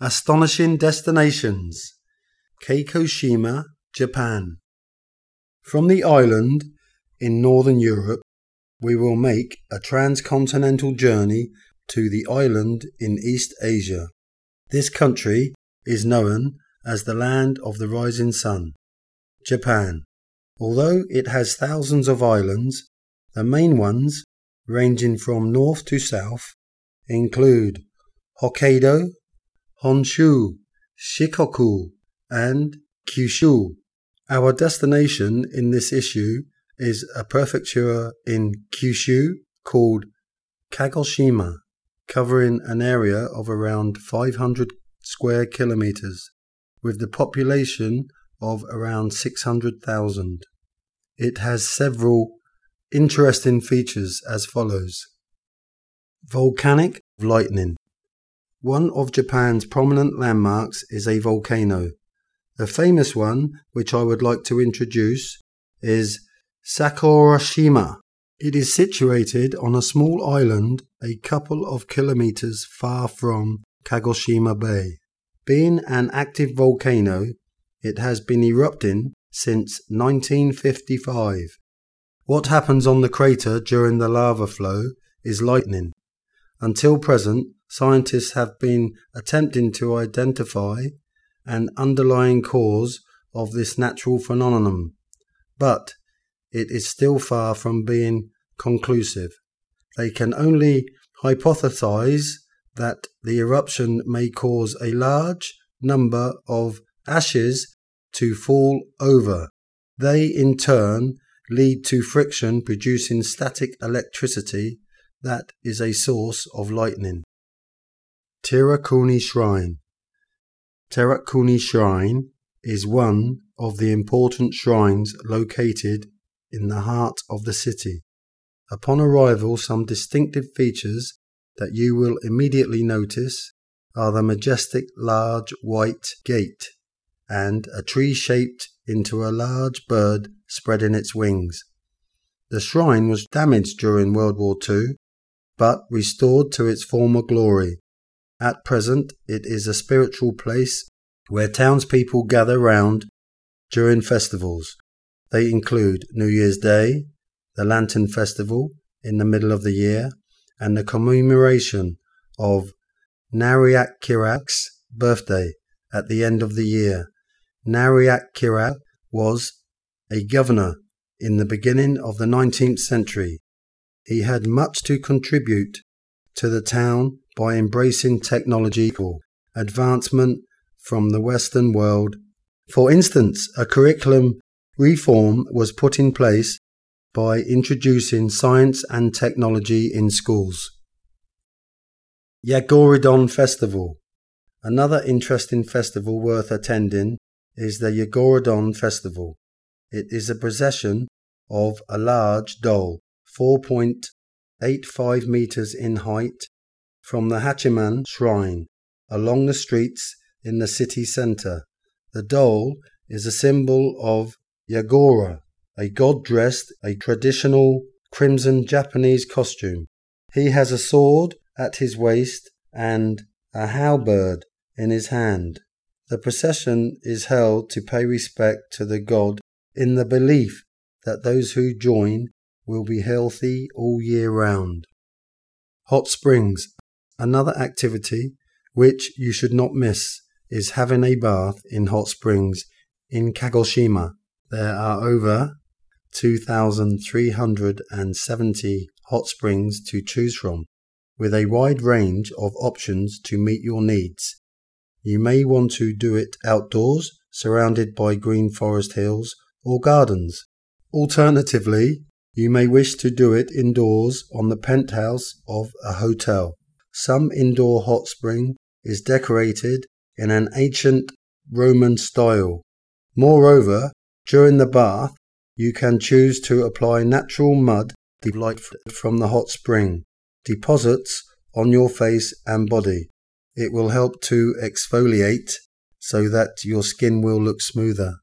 Astonishing Destinations Kagoshima, Japan. From the island in northern Europe, we will make a transcontinental journey to the island in East Asia. This country is known as the land of the rising sun, Japan. Although it has thousands of islands, the main ones, ranging from north to south, include Hokkaido, Honshu, Shikoku, and Kyushu. Our destination in this issue is a prefecture in Kyushu called Kagoshima, covering an area of around 500 square kilometers, with the population of around 600,000. It has several interesting features as follows Volcanic lightning. One of Japan's prominent landmarks is a volcano. The famous one, which I would like to introduce, is Sakurajima. It is situated on a small island a couple of kilometers far from Kagoshima Bay. Being an active volcano, it has been erupting since 1955. What happens on the crater during the lava flow is lightning. Until present, scientists have been attempting to identify an underlying cause of this natural phenomenon, but it is still far from being conclusive. They can only hypothesize that the eruption may cause a large number of ashes to fall over. They, in turn, lead to friction producing static electricity that is a source of lightning. Terukuni Shrine Terukuni Shrine is one of the important shrines located in the heart of the city. Upon arrival, some distinctive features that you will immediately notice are the majestic large white gate and a tree shaped into a large bird spreading its wings. The shrine was damaged during World War II, but restored to its former glory. At present, it is a spiritual place where townspeople gather round during festivals. They include New Year's Day, the Lantern Festival in the middle of the year, and the commemoration of Nariak Kirak's birthday at the end of the year. Nariak Kirak was a governor in the beginning of the 19th century. He had much to contribute to the town by embracing technological advancement from the Western world. For instance, a curriculum reform was put in place by introducing science and technology in schools. Yagorodon Festival. Another interesting festival worth attending is the Yagorodon Festival. It is a procession of a large doll, 4.85 meters in height, from the Hachiman Shrine along the streets in the city centre. The doll is a symbol of Yagora, a god dressed a traditional crimson Japanese costume. He has a sword at his waist and a halberd in his hand. The procession is held to pay respect to the god in the belief that those who join will be healthy all year round. Hot springs Another activity which you should not miss is having a bath in hot springs in Kagoshima. There are over 2,370 hot springs to choose from, with a wide range of options to meet your needs. You may want to do it outdoors, surrounded by green forest hills or gardens. Alternatively, you may wish to do it indoors on the penthouse of a hotel. Some indoor hot spring is decorated in an ancient Roman style. Moreover, during the bath, you can choose to apply natural mud delightful from the hot spring deposits on your face and body. It will help to exfoliate so that your skin will look smoother.